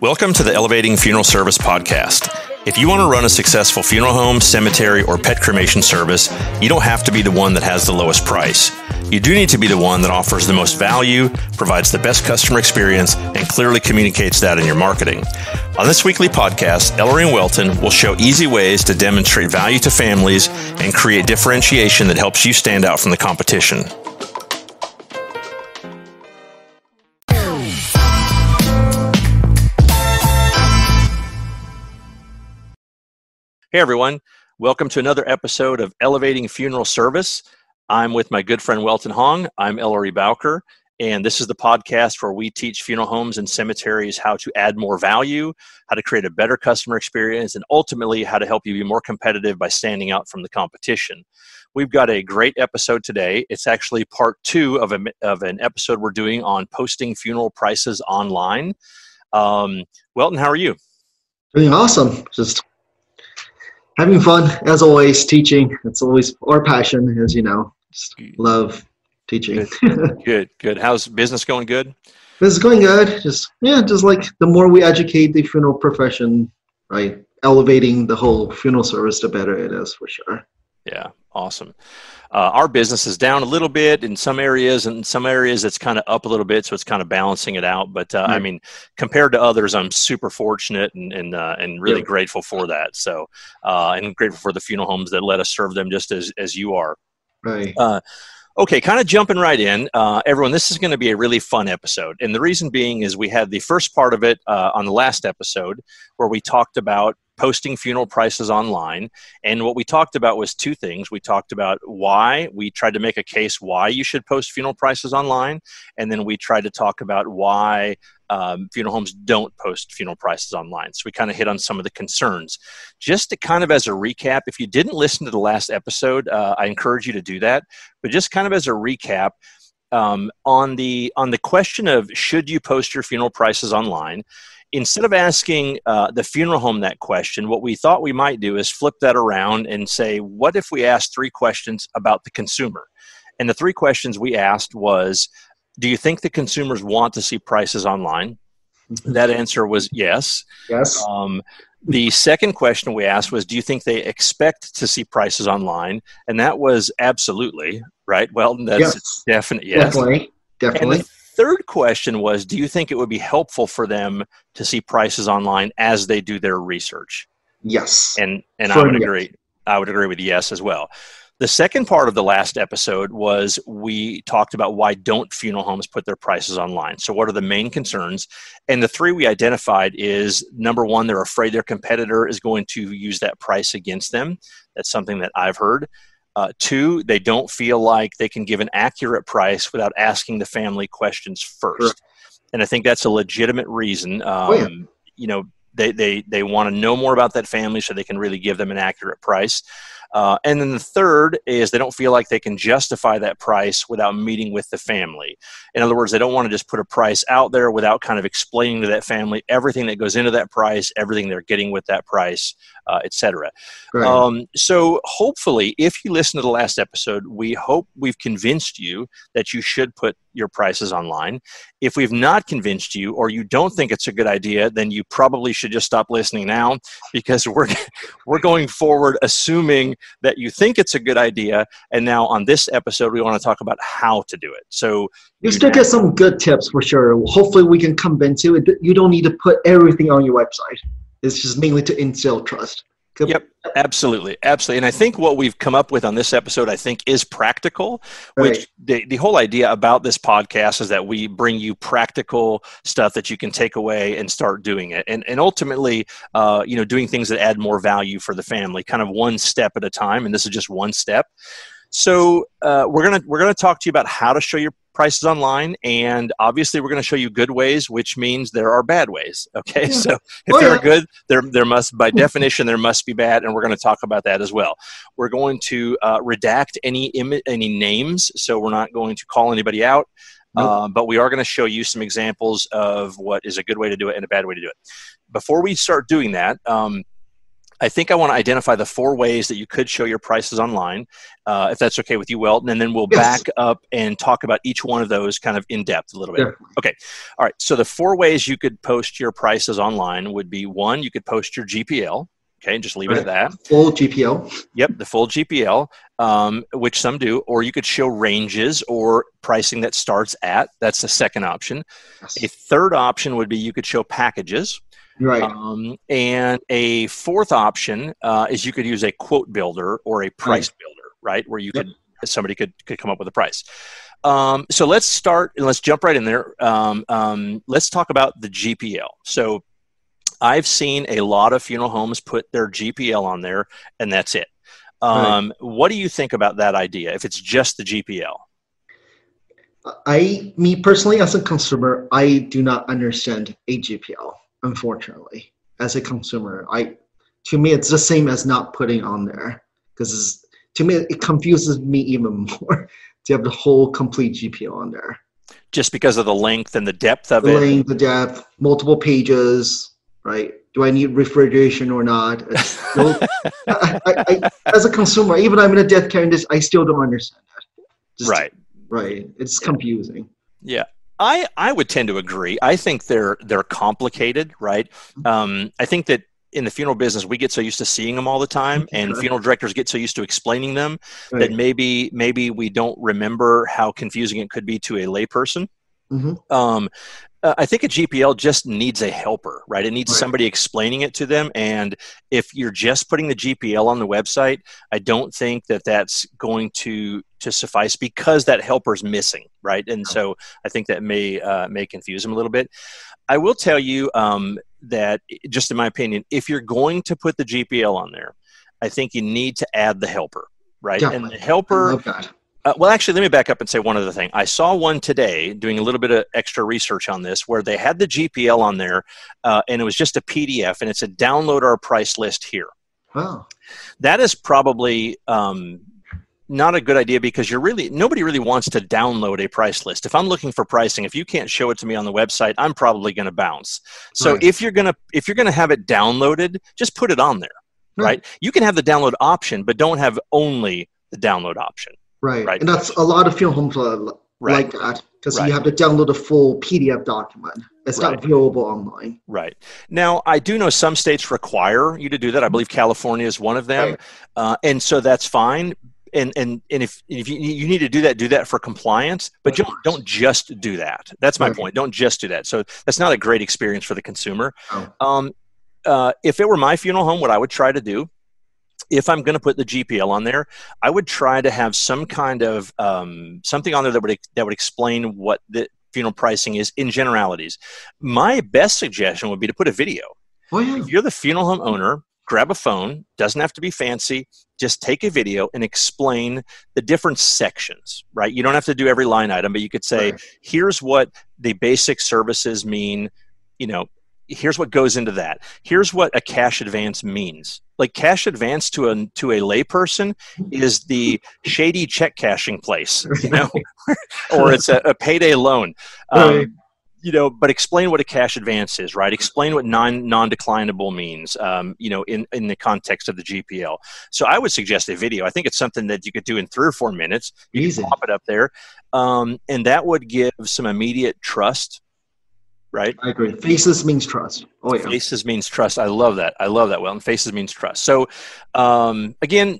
Welcome to the Elevating Funeral Service podcast. If you want to run a successful funeral home, cemetery, or pet cremation service, you don't have to be the one that has the lowest price. You do need to be the one that offers the most value, provides the best customer experience, and clearly communicates that in your marketing. On this weekly podcast, Ellery and Welton will show easy ways to demonstrate value to families and create differentiation that helps you stand out from the competition. Hey everyone, welcome to another episode of Elevating Funeral Service. I'm with my good friend Welton Hong. I'm Ellery Bowker, and this is the podcast where we teach funeral homes and cemeteries how to add more value, how to create a better customer experience, and ultimately how to help you be more competitive by standing out from the competition. We've got a great episode today. It's actually part two of, a, of an episode we're doing on posting funeral prices online. Um, Welton, how are you? Doing awesome. Just having fun as always. Teaching it's always our passion, as you know. Just love teaching. Good, good, good. How's business going? Good. This is going good. Just yeah, just like the more we educate the funeral profession, right, elevating the whole funeral service, the better it is for sure. Yeah, awesome. Uh, our business is down a little bit in some areas, and in some areas it's kind of up a little bit, so it's kind of balancing it out. But uh, I mean, compared to others, I'm super fortunate and and, uh, and really grateful for that. So, uh, and grateful for the funeral homes that let us serve them just as as you are. Right. Uh, okay, kind of jumping right in, uh, everyone. This is going to be a really fun episode, and the reason being is we had the first part of it on the last episode where we talked about posting funeral prices online. And what we talked about was two things. We talked about why we tried to make a case why you should post funeral prices online, and then we tried to talk about why um, funeral homes don't post funeral prices online. So we kind of hit on some of the concerns. Just to kind of as a recap, if you didn't listen to the last episode, uh, I encourage you to do that. But just kind of as a recap, um, on the on the question of should you post your funeral prices online instead of asking uh, the funeral home that question, what we thought we might do is flip that around and say, what if we asked three questions about the consumer? And the three questions we asked was, do you think the consumers want to see prices online? Mm-hmm. That answer was yes. Yes. Um, the second question we asked was, do you think they expect to see prices online? And that was absolutely right. Well, that's yes. definite yes. Definitely. Definitely third question was do you think it would be helpful for them to see prices online as they do their research? Yes. And and for i would yes. agree i would agree with yes as well. The second part of the last episode was we talked about why don't funeral homes put their prices online. So what are the main concerns? And the three we identified is number one they're afraid their competitor is going to use that price against them. That's something that i've heard uh, two, they don't feel like they can give an accurate price without asking the family questions first. Sure. And I think that's a legitimate reason. Um, oh, yeah. Um, you know, they, they, they want to know more about that family so they can really give them an accurate price. Uh, and then the third is they don't feel like they can justify that price without meeting with the family. In other words, they don't want to just put a price out there without kind of explaining to that family everything that goes into that price, everything they're getting with that price, uh, etc. Um, so hopefully, if you listen to the last episode, we hope we've convinced you that you should put your prices online. If we've not convinced you or you don't think it's a good idea, then you probably should just stop listening now because we're we're going forward assuming that you think it's a good idea and now on this episode we want to talk about how to do it. So you still get some good tips for sure. Hopefully we can convince you. That you don't need to put everything on your website. It's just mainly to instill trust. Yep, absolutely, absolutely. And I think what we've come up with on this episode, I think, is practical. Right. Which the the whole idea about this podcast is that we bring you practical stuff that you can take away and start doing it, and and ultimately, uh, you know, doing things that add more value for the family, kind of one step at a time. And this is just one step. So uh, we're gonna we're gonna talk to you about how to show your prices online and obviously we're going to show you good ways which means there are bad ways okay yeah. so if oh, there yeah. are good there there must by definition there must be bad and we're going to talk about that as well we're going to uh, redact any Im- any names so we're not going to call anybody out nope. uh, but we are going to show you some examples of what is a good way to do it and a bad way to do it before we start doing that um, I think I want to identify the four ways that you could show your prices online, uh, if that's okay with you, Welton, and then we'll yes. back up and talk about each one of those kind of in depth a little bit. Yeah. Okay. All right. So the four ways you could post your prices online would be one, you could post your GPL. Okay, and just leave right. it at that. Full GPL. Yep, the full GPL, um, which some do, or you could show ranges or pricing that starts at. That's the second option. Yes. A third option would be you could show packages. Right. Um, and a fourth option uh, is you could use a quote builder or a price right. builder, right? Where you yep. could somebody could could come up with a price. Um, so let's start and let's jump right in there. Um, um, let's talk about the GPL. So I've seen a lot of funeral homes put their GPL on there, and that's it. Um, right. What do you think about that idea? If it's just the GPL, I, me personally, as a consumer, I do not understand a GPL unfortunately as a consumer. I to me it's the same as not putting on there because to me it confuses me even more to have the whole complete gpl on there. Just because of the length and the depth of the it? length the depth multiple pages right? Do i need refrigeration or not? I, I, I, as a consumer even i'm in a death care industry i still don't understand that. Just, right. right. It's confusing. Yeah I I would tend to agree. I think they're they're complicated, right? Um, I think that in the funeral business we get so used to seeing them all the time and funeral directors get so used to explaining them right. that maybe maybe we don't remember how confusing it could be to a layperson mm-hmm. um, uh, I think a GPL just needs a helper, right? It needs right. somebody explaining it to them. And if you're just putting the GPL on the website, I don't think that that's going to to suffice because that helper's missing, right? And so I think that may uh, may confuse them a little bit. I will tell you um, that, just in my opinion, if you're going to put the GPL on there, I think you need to add the helper, right? Yeah, and the helper uh, well, actually, let me back up and say one other thing. I saw one today doing a little bit of extra research on this where they had the GPL on there uh, and it was just a PDF and it's a download our price list here. Oh. That is probably um, not a good idea because you're really nobody really wants to download a price list. If I'm looking for pricing, if you can't show it to me on the website, I'm probably going to bounce. So right. if you're going to if you're going to have it downloaded, just put it on there, right. right? You can have the download option, but don't have only the download option. Right. right. And that's a lot of uh, right. like that because you have to download a full PDF document. It's not viewable online. Right. Now, I do know some states require you to do that. I believe California is one of them. Uh, and so that's fine. And, and, and if, if you, you need to do that, do that for compliance, but don't, don't just do that. That's my point. Don't just do that. So that's not a great experience for the consumer. Oh. Um, uh, if it were my funeral home, what I would try to do if I'm going to put the GPL on there, I would try to have some kind of um, something on there that would that would explain what the funeral pricing is in generalities. My best suggestion would be to put a video. Oh, yeah. If you're the funeral home owner, grab a phone. Doesn't have to be fancy. Just take a video and explain the different sections. Right? You don't have to do every line item, but you could say, right. "Here's what the basic services mean." You know, here's what goes into that here's what a cash advance means like cash advance to a to a layperson is the shady check cashing place you know or it's a, a payday loan um, you know but explain what a cash advance is right explain what non non-declinable means um, you know in in the context of the gpl so i would suggest a video i think it's something that you could do in three or four minutes you Easy. can pop it up there um, and that would give some immediate trust right? I agree. Faces means trust. Oh yeah. Faces means trust. I love that. I love that. Well, and faces means trust. So, um, again,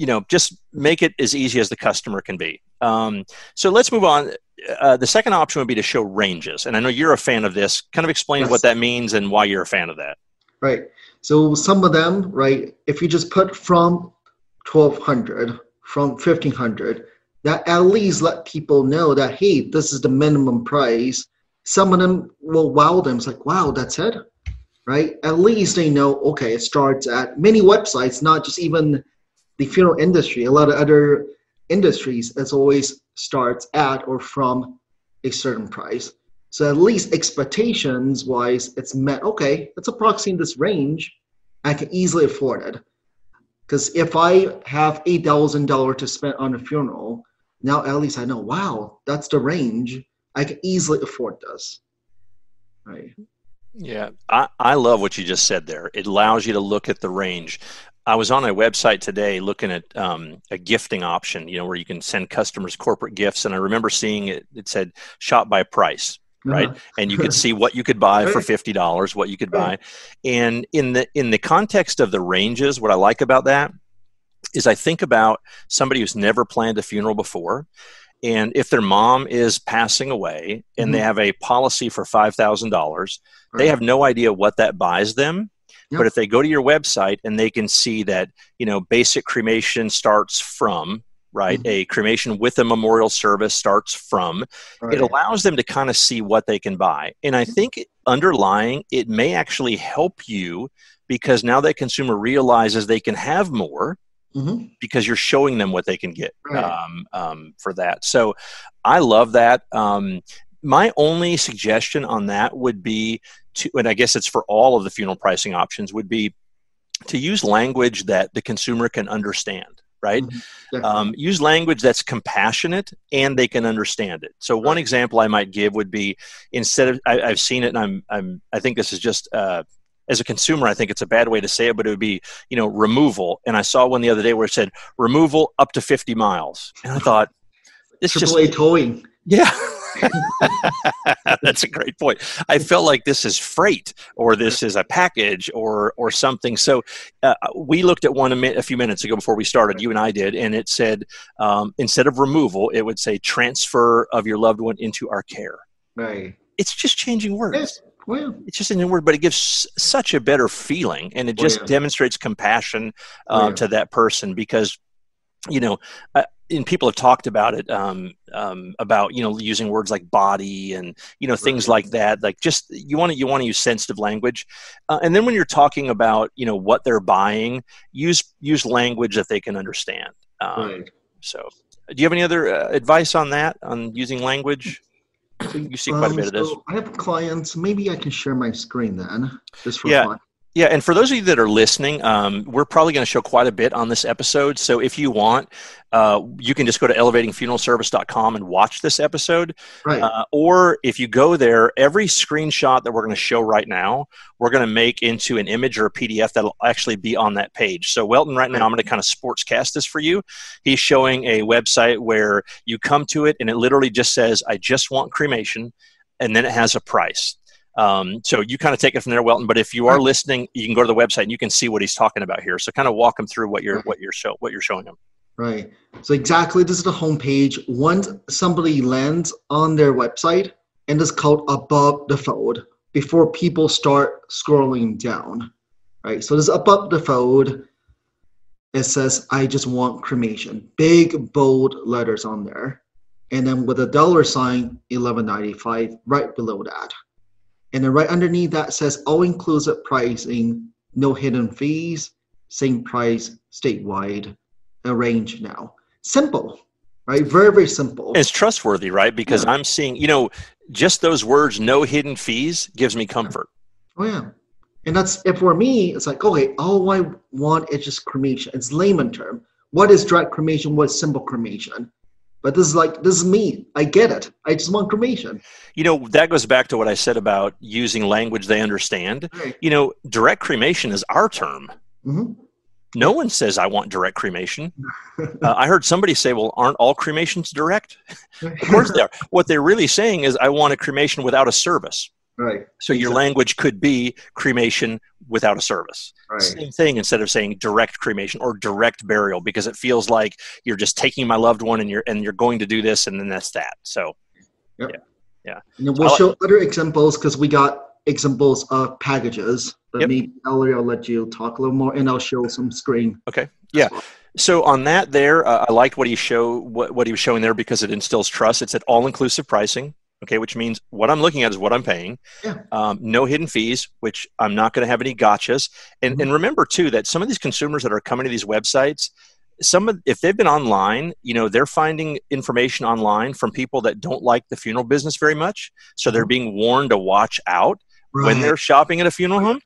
you know, just make it as easy as the customer can be. Um, so let's move on. Uh, the second option would be to show ranges, and I know you're a fan of this. Kind of explain yes. what that means and why you're a fan of that. Right. So some of them, right? If you just put from 1200, from 1500, that at least let people know that hey, this is the minimum price some of them will wow them. It's like, wow, that's it, right? At least they know, okay, it starts at many websites, not just even the funeral industry. A lot of other industries, it's always starts at or from a certain price. So at least expectations wise, it's met. Okay, it's approximately this range. I can easily afford it. Because if I have eight thousand dollars to spend on a funeral, now at least I know. Wow, that's the range I can easily afford this. Right. Yeah, I, I love what you just said there. It allows you to look at the range. I was on a website today looking at um, a gifting option, you know, where you can send customers corporate gifts. And I remember seeing it, it said shop by price, right? Uh-huh. and you could see what you could buy for $50, what you could buy. And in the, in the context of the ranges, what I like about that is I think about somebody who's never planned a funeral before. And if their mom is passing away and mm-hmm. they have a policy for $5,000, right. they have no idea what that buys them Yep. But if they go to your website and they can see that, you know, basic cremation starts from, right? Mm-hmm. A cremation with a memorial service starts from, right. it allows them to kind of see what they can buy. And I think underlying, it may actually help you because now that consumer realizes they can have more. Mm-hmm. Because you're showing them what they can get right. um, um, for that. So I love that. Um, my only suggestion on that would be to, and I guess it's for all of the funeral pricing options, would be to use language that the consumer can understand right? Mm-hmm. Um, use language that's compassionate and they can understand it. So one example I might give would be instead of I, have seen it and I'm I'm I think this is just uh, as a consumer I think it's a bad way to say it, but it would be you know removal. And I saw one the other day where it said removal up to 50 miles, and I thought it's just a towing. Yeah. That's a great point. I felt like this is freight or this is a package or or something. So uh, we looked at one a, mi- a, few minutes ago before we started. You and I did, and it said um, instead of removal, it would say transfer of your loved one into our care. Right. It's just changing words. Yes. Well, it's just a new word, but it gives such a better feeling, and it just well, yeah. demonstrates compassion uh, well, yeah. to that person because you know, uh, and people have talked about it um, um, about you know using words like body and you know things right. like that like just you want to you want to use sensitive language uh, and then when you're talking about you know what they're buying use use language that they can understand um, right. so do you have any other uh, advice on that on using language you see quite a bit of this um, i have clients maybe i can share my screen then just for yeah fun. Yeah, and for those of you that are listening, um, we're probably going to show quite a bit on this episode. So if you want, uh, you can just go to elevatingfuneralservice.com and watch this episode. Right. Uh, or if you go there, every screenshot that we're going to show right now, we're going to make into an image or a PDF that'll actually be on that page. So Welton, right now, I'm going to kind of sportscast this for you. He's showing a website where you come to it and it literally just says, "I just want cremation," and then it has a price. Um, so you kind of take it from there, Welton. But if you are listening, you can go to the website and you can see what he's talking about here. So kind of walk him through what you're what you're show what you're showing him. Right. So exactly, this is the homepage. Once somebody lands on their website, and it's called above the fold before people start scrolling down. Right. So this above the fold. It says, "I just want cremation." Big bold letters on there, and then with a dollar sign, eleven ninety five right below that. And then right underneath that says all inclusive pricing, no hidden fees, same price statewide, arranged now. Simple, right? Very, very simple. It's trustworthy, right? Because yeah. I'm seeing, you know, just those words, no hidden fees, gives me comfort. Oh, yeah. And that's, if for me, it's like, okay, all I want is just cremation. It's layman term. What is direct cremation? What is simple cremation? But this is like this is me. I get it. I just want cremation. You know that goes back to what I said about using language they understand. Right. You know, direct cremation is our term. Mm-hmm. No one says I want direct cremation. uh, I heard somebody say, "Well, aren't all cremations direct?" of course they are. What they're really saying is, "I want a cremation without a service." Right. So your language could be cremation without a service. Right. Same thing instead of saying direct cremation or direct burial because it feels like you're just taking my loved one and you're and you're going to do this and then that's that. So yep. yeah. Yeah. And we'll show other examples because we got examples of packages. But yep. maybe Ellie, I'll let you talk a little more and I'll show some screen. Okay. Yeah. Well. So on that there, uh, I liked what he show what, what he was showing there because it instills trust. It's at all inclusive pricing okay which means what i'm looking at is what i'm paying yeah. um, no hidden fees which i'm not going to have any gotchas and, mm-hmm. and remember too that some of these consumers that are coming to these websites some of if they've been online you know they're finding information online from people that don't like the funeral business very much so they're mm-hmm. being warned to watch out right. when they're shopping at a funeral home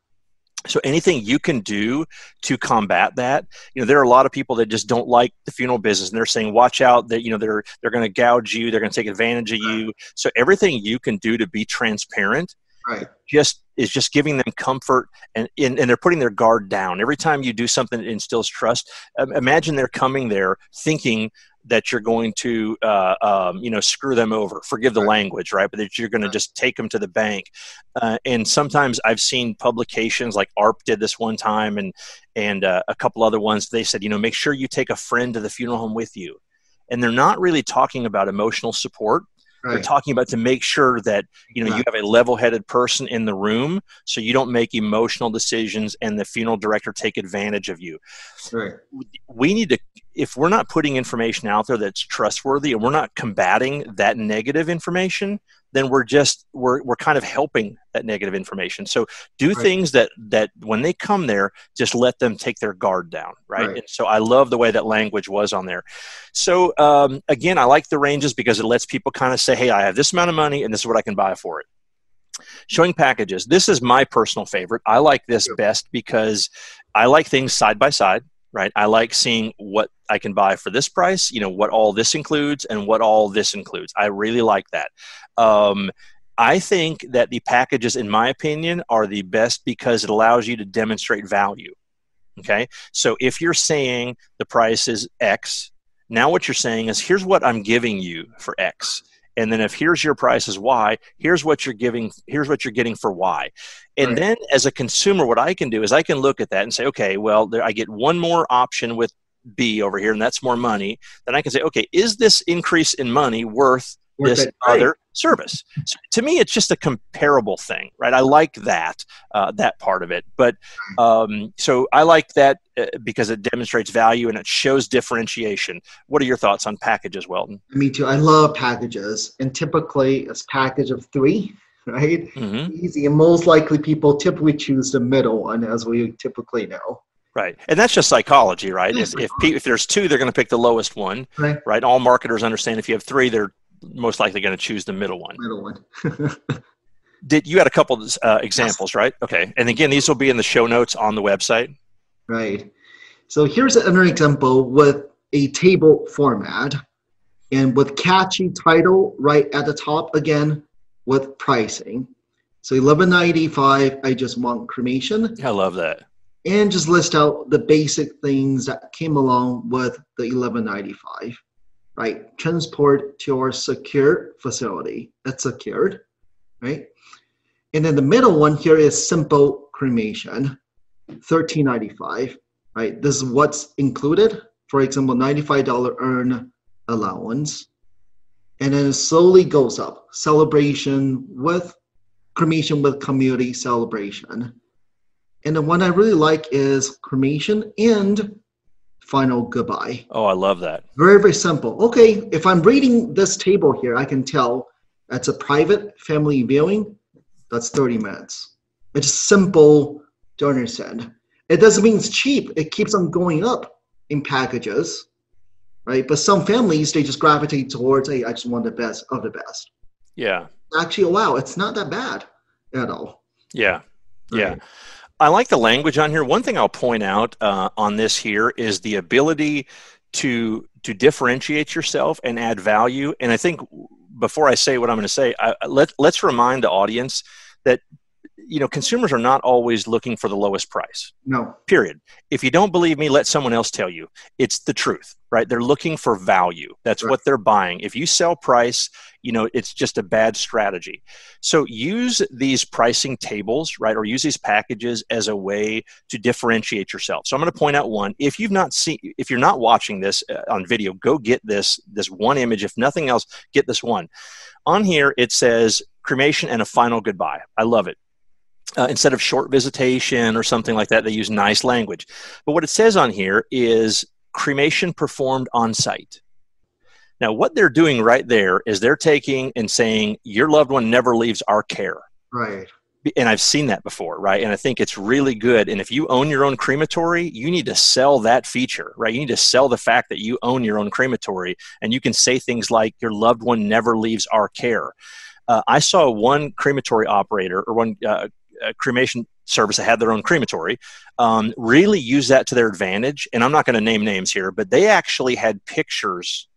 so anything you can do to combat that you know there are a lot of people that just don't like the funeral business and they're saying watch out that you know they're they're going to gouge you they're going to take advantage of you. So everything you can do to be transparent right. just is just giving them comfort and, and, and they're putting their guard down. Every time you do something that instills trust um, imagine they're coming there thinking that you're going to uh, um, you know screw them over forgive the Right. language right but that you're going to just take them to the bank. Uh, and sometimes i've seen publications like AARP did this one time and and uh, a couple other ones they said you know make sure you take a friend to the funeral home with you. And they're not really talking about emotional support they're talking about to make sure that you know you have a level-headed person in the room so you don't make emotional decisions and the funeral director take advantage of you. Right. we need to if we're not putting information out there that's trustworthy and we're not combating that negative information then we're just we're, we're kind of helping that negative information. So do Right. things that that when they come there just let them take their guard down right, Right. and so i love the way that language was on there. So um, again i like the ranges because it lets people kind of say hey i have this amount of money and this is what i can buy for it. Showing packages. This is my personal favorite. I like this Yep. best because i like things side by side right? I like seeing what i can buy for this price you know what all this includes and what all this includes. I really like that um, i think that the packages in my opinion are the best because it allows you to demonstrate value okay? So if you're saying the price is x now what you're saying is here's what i'm giving you for x. And then if here's your price is y here's what you're giving here's what you're getting for y. And Right. then as a consumer what i can do is i can look at that and say okay well there, i get one more option with b over here and that's more money. Then i can say okay is this increase in money worth Worth this other service. So to me it's just a comparable thing right? I like that uh, that part of it. But um, so i like that uh, because it demonstrates value and it shows differentiation. What are your thoughts on packages welton Me too. I love packages, and typically it's package of three, right? hmm Easy, and most likely people typically choose the middle one, as we typically know. Right, and that's just psychology, right? If if, if there's two, they're going to pick the lowest one, Right. All marketers understand if you have three, they're most likely going to choose the middle one. Middle one. Did you had a couple of uh, examples, right? Okay, and again, these will be in the show notes on the website. Right. So here's another example with a table format and with catchy title right at the top again with pricing. So 1195, I just want cremation I love that. and just list out the basic things that came along with the 1195. Right. Transport to your secure facility. That's secured. Right. And then the middle one here is simple cremation. 1395 right this is what's included for example $95 urn allowance and then it slowly goes up celebration with cremation with community celebration and the one i really like is cremation and final goodbye. Oh, I love that. very very simple. Okay if i'm reading this table here i can tell that's a private family viewing. That's 30 minutes. It's simple to understand. It doesn't mean it's cheap. It keeps on going up in packages right? But some families they just gravitate towards hey i just want the best of the best. Yeah, actually wow it's not that bad at all. Yeah, yeah. Right. I like the language on here. One thing I'll point out uh, on this here is the ability to to differentiate yourself and add value. And I think before I say what I'm going to say, I, let let's remind the audience that you know consumers are not always looking for the lowest price. no Period. If you don't believe me, let someone else tell you. It's the truth, right? They're looking for value. That's Right. what they're buying. If you sell price, you know, it's just a bad strategy. So use these pricing tables, right? Or use these packages as a way to differentiate yourself. So I'm going to point out one. If you've not seen, if you're not watching this uh, on video, go get this, this one image. If nothing else, get this one. On here, it says cremation and a final goodbye. I love it. Uh, instead of short visitation or something like that, they use nice language. But what it says on here is cremation performed on site. Now, what they're doing right there is they're taking and saying, Your loved one never leaves our care. right And I've seen that before, right? And I think it's really good. And if you own your own crematory, you need to sell that feature, right? You need to sell the fact that you own your own crematory and you can say things like, Your loved one never leaves our care. Uh, I saw one crematory operator or one uh, cremation service that had their own crematory um, really use that to their advantage. And I'm not going to name names here, but they actually had pictures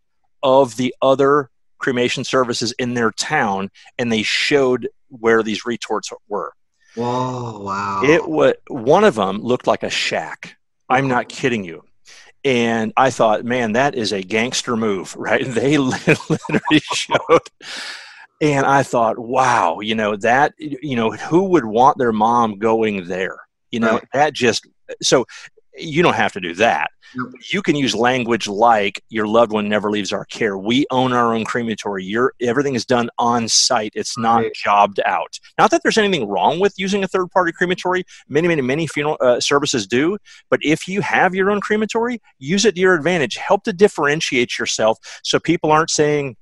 of the other cremation services in their town and they showed where these retorts were. Whoa! Wow. It was one of them looked like a shack. I'm not kidding you. And I thought, man, that is a gangster move, right? They literally showed. And I thought, wow, you know, that, you know, who would want their mom going there? You know, right. that just, so you don't have to do that. Nope. You can use language like your loved one never leaves our care. We own our own crematory. Your everything is done on site. It's not right. jobbed out. Not that there's anything wrong with using a third party crematory. Many, many, many funeral uh, services do. But if you have your own crematory, use it to your advantage. Help to differentiate yourself so people aren't saying,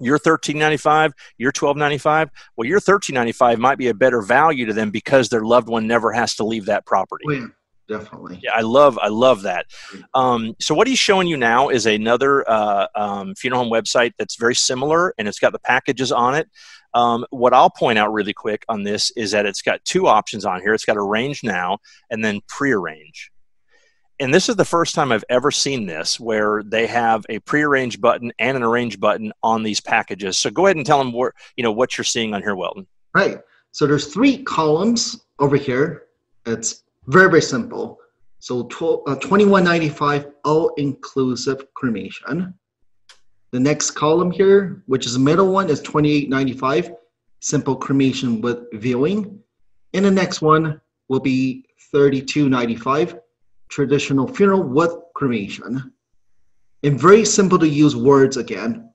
you're 13.95 you're 12.95 well your 13.95 might be a better value to them because their loved one never has to leave that property oh, yeah definitely. Yeah, I love I love that. Um, so what he's showing you now is another uh, um, funeral home website that's very similar, and it's got the packages on it. Um, what I'll point out really quick on this is that it's got two options on here. It's got arrange now and then prearrange. And this is the first time I've ever seen this where they have a prearrange button and an arrange button on these packages. So go ahead and tell them what you know what you're seeing on here, Welton. Right. So there's three columns over here. It's very, very simple. So uh, 2195 all inclusive cremation. The next column here, which is the middle one, is 2895 simple cremation with viewing. And the next one will be 3295 traditional funeral with cremation. And very simple to use words again,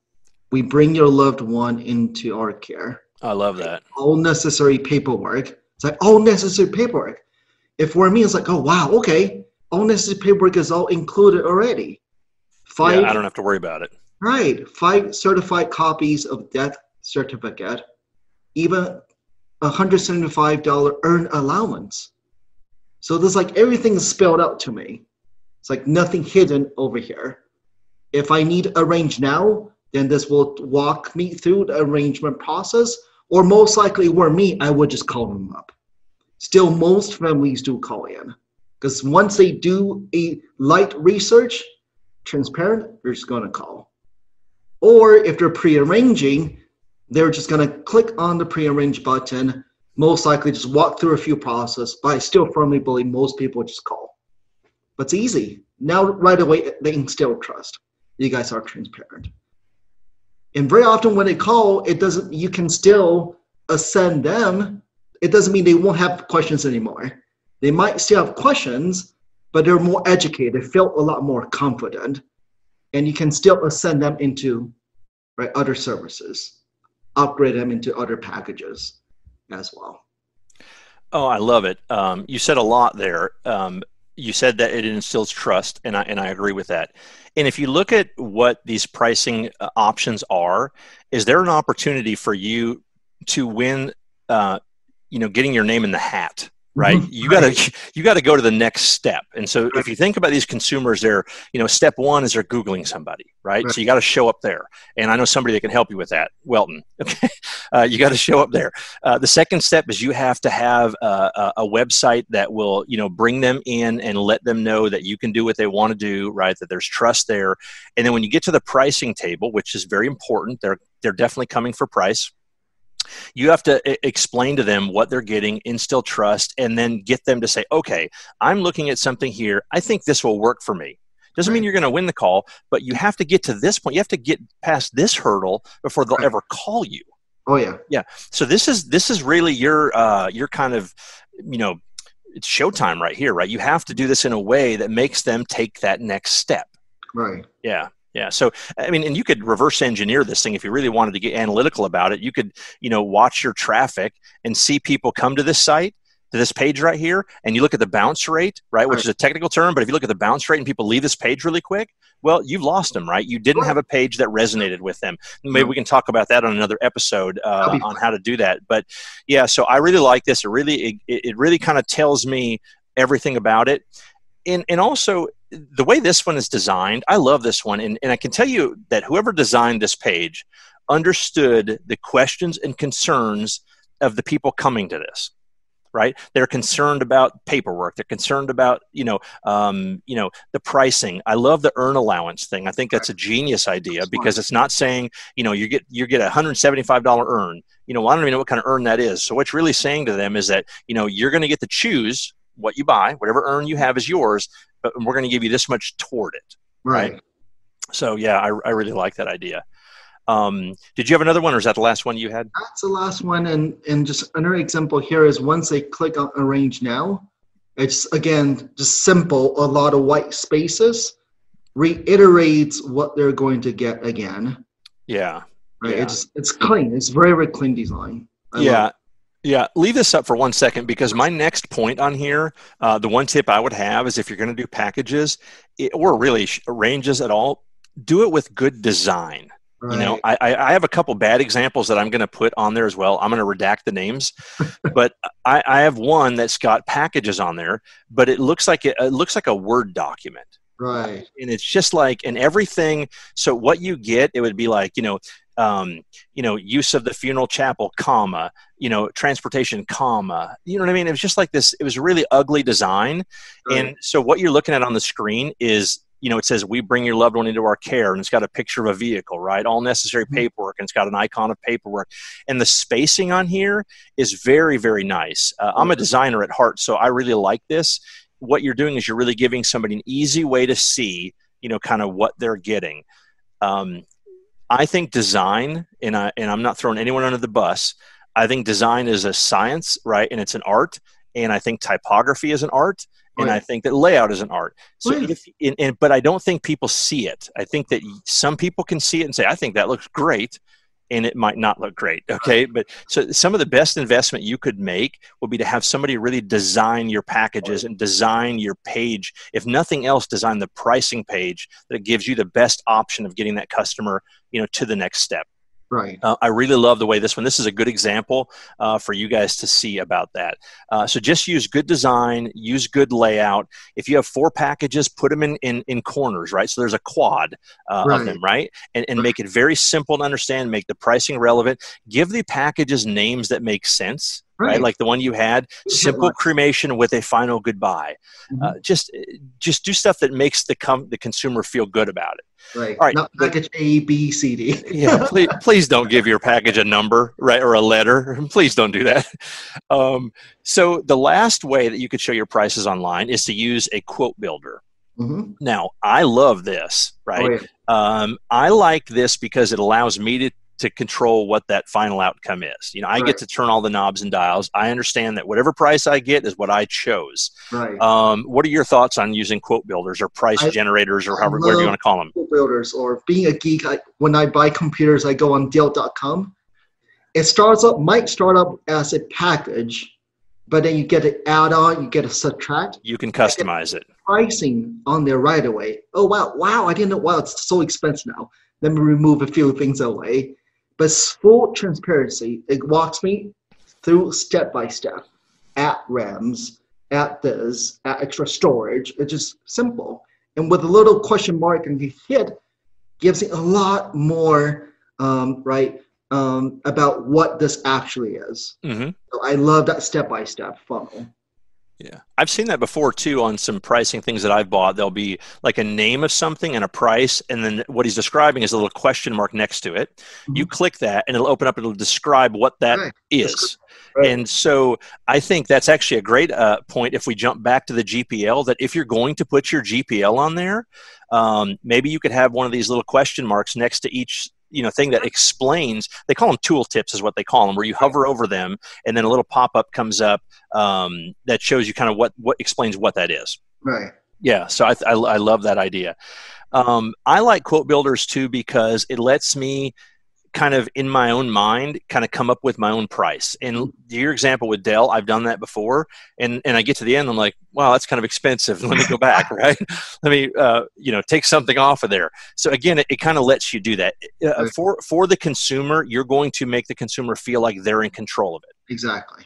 we bring your loved one into our care. I love that. All necessary paperwork. It's like all necessary paperwork. If for me, it's like, oh wow, okay, all necessary paperwork is all included already. Five, yeah, I don't have to worry about it. Right, five certified copies of death certificate, even a hundred seventy-five dollar earned allowance. So there's like everything is spelled out to me. It's like nothing hidden over here. If I need arrange now, then this will walk me through the arrangement process, or most likely were me, I would just call them up still most families do call in because once they do a light research, transparent, they're just going to call. Or if they're pre-arranging, they're just going to click on the pre-arrange button, most likely just walk through a few process, but I still firmly believe most people just call. But it's easy. Now, right away, they can still trust. You guys are transparent. And very often when they call, it doesn't, you can still ascend them it doesn't mean they won't have questions anymore. They might still have questions, but they're more educated, they feel a lot more confident, and you can still ascend them into right other services, upgrade them into other packages as well. Oh, I love it. Um, you said a lot there. Um, you said that it instills trust, and I and I agree with that. And if you look at what these pricing uh, options are, is there an opportunity for you to win uh, you know getting your name in the hat right? Mm-hmm. you got to you got to go to the next step. And so if you think about these consumers they're you know step one is they're googling somebody right, right. so you got to show up there. And i know somebody that can help you with that welton okay? Uh, you got to show up there. Uh, the second step is you have to have a, a, website that will you know bring them in and let them know that you can do what they want to do right? That there's trust there. And then when you get to the pricing table which is very important they're they're definitely coming for price you have to explain to them what they're getting instill trust and then get them to say okay i'm looking at something here. I think this will work for me. Doesn't mean you're going to win the call but you have to get to this point. You have to get past this hurdle before they'll ever call you. Oh yeah. Yeah. So this is this is really your uh your kind of you know it's showtime right here right? You have to do this in a way that makes them take that next step. Right. Yeah yeah. So, I mean, and you could reverse engineer this thing if you really wanted to get analytical about it. You could, you know, watch your traffic and see people come to this site, to this page right here, and you look at the bounce rate, right, which right. is a technical term. But if you look at the bounce rate and people leave this page really quick, well, you've lost them, right? You didn't have a page that resonated with them. Maybe we can talk about that on another episode uh, on how to do that. But yeah, so I really like this. It really, it, it really kind of tells me everything about it. And, and also the way this one is designed, I love this one. And, and I can tell you that whoever designed this page understood the questions and concerns of the people coming to this. right? They're concerned about paperwork. They're concerned about you know um, you know the pricing. I love the urn allowance thing. I think that's a genius idea because it's not saying you know you get you get a hundred seventy five dollar urn. You know I don't even know what kind of urn that is. So what's really saying to them is that you know you're going to get to choose what you buy, whatever urn you have is yours, but we're going to give you this much toward it. Right. right? So yeah, I, I really like that idea. Um, did you have another one, or is that the last one you had? That's the last one, and and just another example here is once they click on Arrange Now, it's again just simple, a lot of white spaces, reiterates what they're going to get again. Yeah. Right. Yeah. It's it's clean. It's very very clean design. I yeah. Yeah, leave this up for one second because my next point on here, uh, the one tip I would have is if you're going to do packages it, or really ranges at all, do it with good design. Right. You know, I, I have a couple bad examples that I'm going to put on there as well. I'm going to redact the names, but I, I, have one that's got packages on there, but it looks like it, it looks like a Word document. Right. And it's just like, and everything. So what you get, it would be like, you know, um, you know, use of the funeral chapel, comma, you know, transportation, comma. You know what I mean? It was just like this. It was a really ugly design, right. and so what you're looking at on the screen is you know, it says, We bring your loved one into our care, and it's got a picture of a vehicle, right? All necessary mm-hmm. paperwork, and it's got an icon of paperwork. And the spacing on here is very, very nice. Uh, I'm a designer at heart, so I really like this. What you're doing is you're really giving somebody an easy way to see, you know, kind of what they're getting. Um, I think design, and, I, and I'm not throwing anyone under the bus, I think design is a science, right? And it's an art. And I think typography is an art and right. I think that layout is an art. So, right. if, in, in, but I don't think people see it. I think that some people can see it and say, "I think that looks great," and it might not look great. Okay, but so some of the best investment you could make would be to have somebody really design your packages and design your page. If nothing else, design the pricing page that gives you the best option of getting that customer, you know, to the next step. Right. Uh, I really love the way this one. This is a good example uh, for you guys to see about that. Uh, so just use good design, use good layout. If you have four packages, put them in in, in corners, right? So there's a quad uh, right. of them, right? And and make it very simple to understand. Make the pricing relevant. Give the packages names that make sense right. right? Like the one you had, simple cremation with a final goodbye. Mm-hmm. Uh, just just do stuff that makes the com- the consumer feel good about it. Right. All right. Not package A, B, C, D. yeah. Please, please don't give your package a number, right, or a letter. Please don't do that. Um, so the last way that you could show your prices online is to use a quote builder. Mm-hmm. Now, I love this, right? Oh, yeah. um, I like this because it allows me to to control what that final outcome is. You know, I right. get to turn all the knobs and dials. I understand that whatever price I get is what I chose. Right. Um, what are your thoughts on using quote builders or price I, generators or however whatever you want to call them? Quote builders or being a geek. I, when I buy computers, I go on Dell.com. It starts up might start up as a package, but then you get an add-on, you get a subtract. You can customize it. Pricing on there right away. Oh wow, wow! I didn't know. Wow, it's so expensive now. Let me remove a few things away but full transparency, it walks me through step by step at RAMs, at this, at extra storage. It's just simple. And with a little question mark and the hit, gives me a lot more, um, right, um, about what this actually is. Mm-hmm. So I love that step by step funnel. Yeah. I've seen that before too on some pricing things that I've bought. There'll be like a name of something and a price, and then what he's describing is a little question mark next to it. Mm-hmm. You click that, and it'll open up, it'll describe what that right. is. Right. And so I think that's actually a great uh, point if we jump back to the GPL that if you're going to put your GPL on there, um, maybe you could have one of these little question marks next to each you know thing that explains they call them tool tips is what they call them where you hover over them and then a little pop-up comes up um, that shows you kind of what what explains what that is. Right. Yeah so i, I, I love that idea. Um, i like quote builders too because it lets me kind of in my own mind kind of come up with my own price. And your example with dell i've done that before and and i get to the end i'm like wow that's kind of expensive let me go back right? Let me uh, you know take something off of there. So again it, it kind of lets you do that. Uh, for for the consumer you're going to make the consumer feel like they're in control of it. Exactly.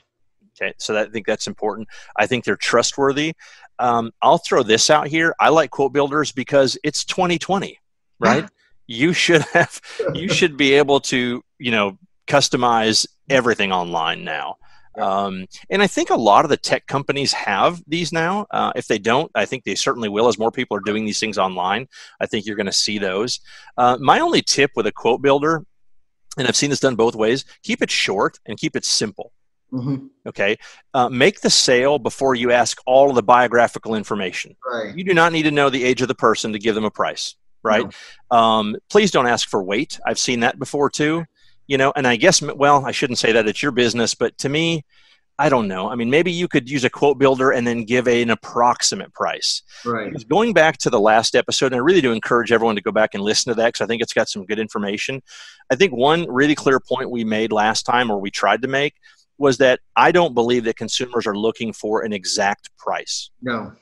Okay so that, i think that's important. I think they're trustworthy. Um, i'll throw this out here. I like quote builders because it's 2020 right you should have you should be able to you know customize everything online now Um, and I think a lot of the tech companies have these now. Uh, if they don't, I think they certainly will as more people are doing these things online. I think you're going to see those. Uh, my only tip with a quote builder, and I've seen this done both ways, keep it short and keep it simple. Mm-hmm. Okay. Uh, make the sale before you ask all of the biographical information. Right. You do not need to know the age of the person to give them a price. Right. No. Um, please don't ask for weight. I've seen that before too. You know, and I guess, well, I shouldn't say that it's your business, but to me, I don't know. I mean, maybe you could use a quote builder and then give a, an approximate price. Right. Because going back to the last episode, and I really do encourage everyone to go back and listen to that because I think it's got some good information. I think one really clear point we made last time, or we tried to make, was that I don't believe that consumers are looking for an exact price. No.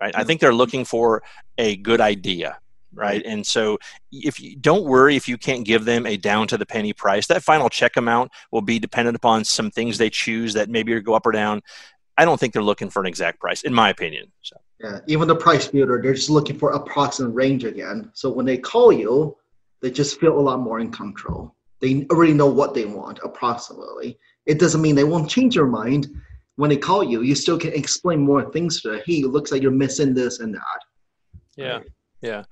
Right. I mm-hmm. think they're looking for a good idea right? And so if you don't worry if you can't give them a down to the penny price. That final check amount will be dependent upon some things they choose that maybe go up or down. I don't think they're looking for an exact price in my opinion so. Yeah even the price builder they're just looking for approximate range again. So when they call you they just feel a lot more in control. They already know what they want approximately. It doesn't mean they won't change their mind when they call you you still can explain more things to them hey it looks like you're missing this and that yeah right? Yeah.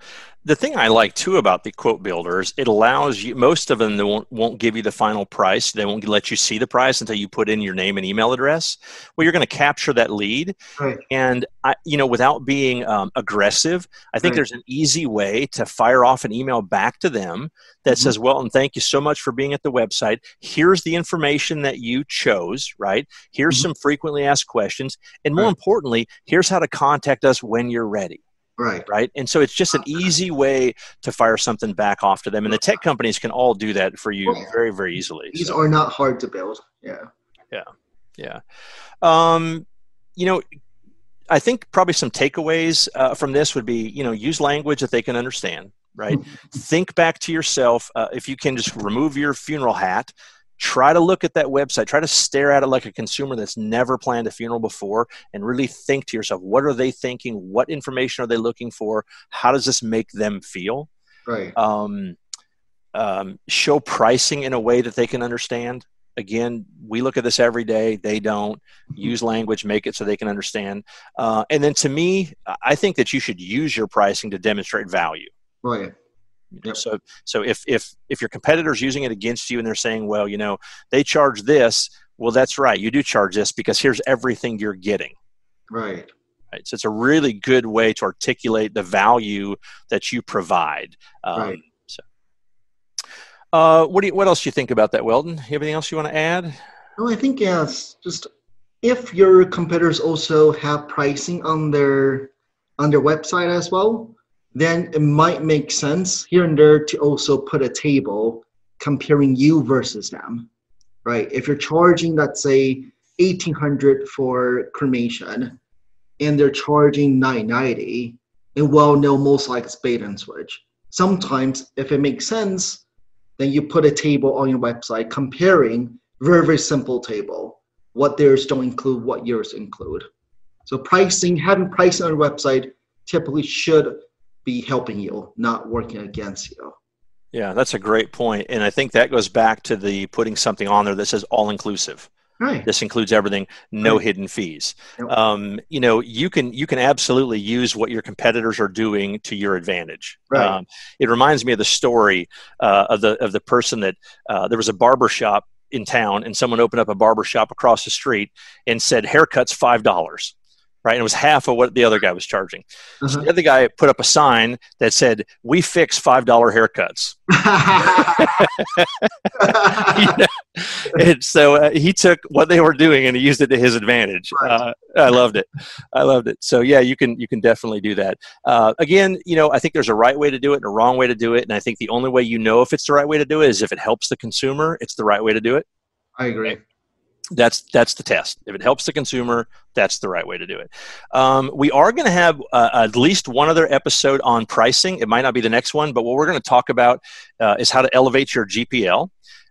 The thing I like too about the quote builders, it allows you, most of them they won't, won't give you the final price. They won't let you see the price until you put in your name and email address. Well, you're going to capture that lead. Right. And, I, you know, without being um, aggressive, I think right. there's an easy way to fire off an email back to them that mm-hmm. says, well, and thank you so much for being at the website. Here's the information that you chose, right? Here's mm-hmm. some frequently asked questions. And more right. importantly, here's how to contact us when you're ready. Right. Right. And so it's just an easy way to fire something back off to them. And the tech companies can all do that for you very, very easily. These so. are not hard to build. Yeah. Yeah. Yeah. Um, you know, I think probably some takeaways uh, from this would be, you know, use language that they can understand, right? think back to yourself. Uh, if you can just remove your funeral hat, try to look at that website try to stare at it like a consumer that's never planned a funeral before and really think to yourself what are they thinking? What information are they looking for? How does this make them feel? Right. Um, um, show pricing in a way that they can understand. Again we look at this every day. They don't. Use language make it so they can understand. Uh, and then to me i think that you should use your pricing to demonstrate value. Right Yep. So so if if if your competitor's using it against you and they're saying, well, you know, they charge this, well, that's right, you do charge this because here's everything you're getting. Right. Right. So it's a really good way to articulate the value that you provide. Um, right. So, uh, what do you, what else do you think about that, Weldon? You have anything else you want to add? No, I think yes. Just if your competitors also have pricing on their on their website as well, then it might make sense here and there to also put a table comparing you versus them, right? If you're charging, let's say, 1800 for cremation and they're charging 990 and well know most likely it's bait and switch. Sometimes if it makes sense then you put a table on your website comparing very very simple table. What theirs don't include what yours include. So pricing having pricing on your website typically should be helping you, not working against you. Yeah, that's a great point, and I think that goes back to the putting something on there that says all inclusive. Right. This includes everything, no right. hidden fees. Yep. Um, you know, you can you can absolutely use what your competitors are doing to your advantage. Right. Um, it reminds me of the story uh, of the of the person that uh, there was a barber shop in town, and someone opened up a barber shop across the street and said haircuts five dollars right? And it was half of what the other guy was charging. Uh-huh. So the other guy put up a sign that said, "We fix five dollar haircuts." you know? And so uh, he took what they were doing and he used it to his advantage. Uh, I loved it. I loved it. So yeah, you can you can definitely do that. Uh, again, you know, I think there's a right way to do it and a wrong way to do it, and I think the only way you know if it's the right way to do it is if it helps the consumer. It's the right way to do it. I agree that's that's the test. If it helps the consumer that's the right way to do it. Um, we are going to have uh, at least one other episode on pricing. It might not be the next one but what we're going to talk about uh, is how to elevate your gpl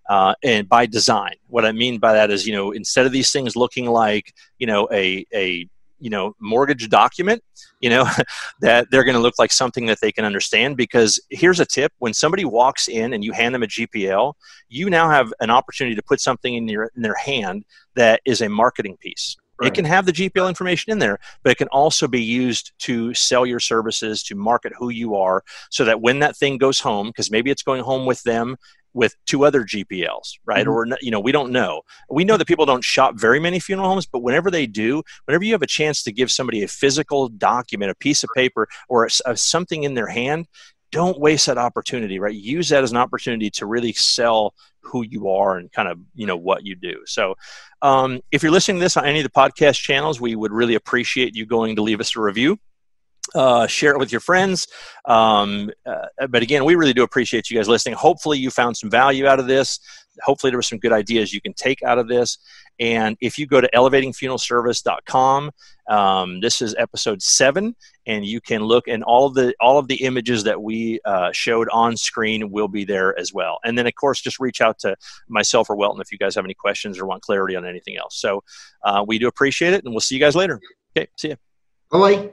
uh, and by design. What i mean by that is you know instead of these things looking like you know a a you know mortgage document you know that they're going to look like something that they can understand because here's a tip when somebody walks in and you hand them a gpl you now have an opportunity to put something in your in their hand that is a marketing piece Right. It can have the GPL information in there, but it can also be used to sell your services, to market who you are, so that when that thing goes home, because maybe it's going home with them with two other GPLs, right? Mm-hmm. Or you know, we don't know. We know that people don't shop very many funeral homes, but whenever they do, whenever you have a chance to give somebody a physical document, a piece of paper, or a, a, something in their hand, don't waste that opportunity, right? Use that as an opportunity to really sell who you are and kind of you know what you do. So, um, if you're listening to this on any of the podcast channels, we would really appreciate you going to leave us a review uh, share it with your friends. Um, uh, but again, we really do appreciate you guys listening. Hopefully, you found some value out of this. Hopefully, there were some good ideas you can take out of this. And if you go to elevatingfuneralservice.com, um, this is episode seven, and you can look and all of the all of the images that we uh, showed on screen will be there as well. And then, of course, just reach out to myself or Welton if you guys have any questions or want clarity on anything else. So uh, we do appreciate it, and we'll see you guys later. Okay, see you. Bye.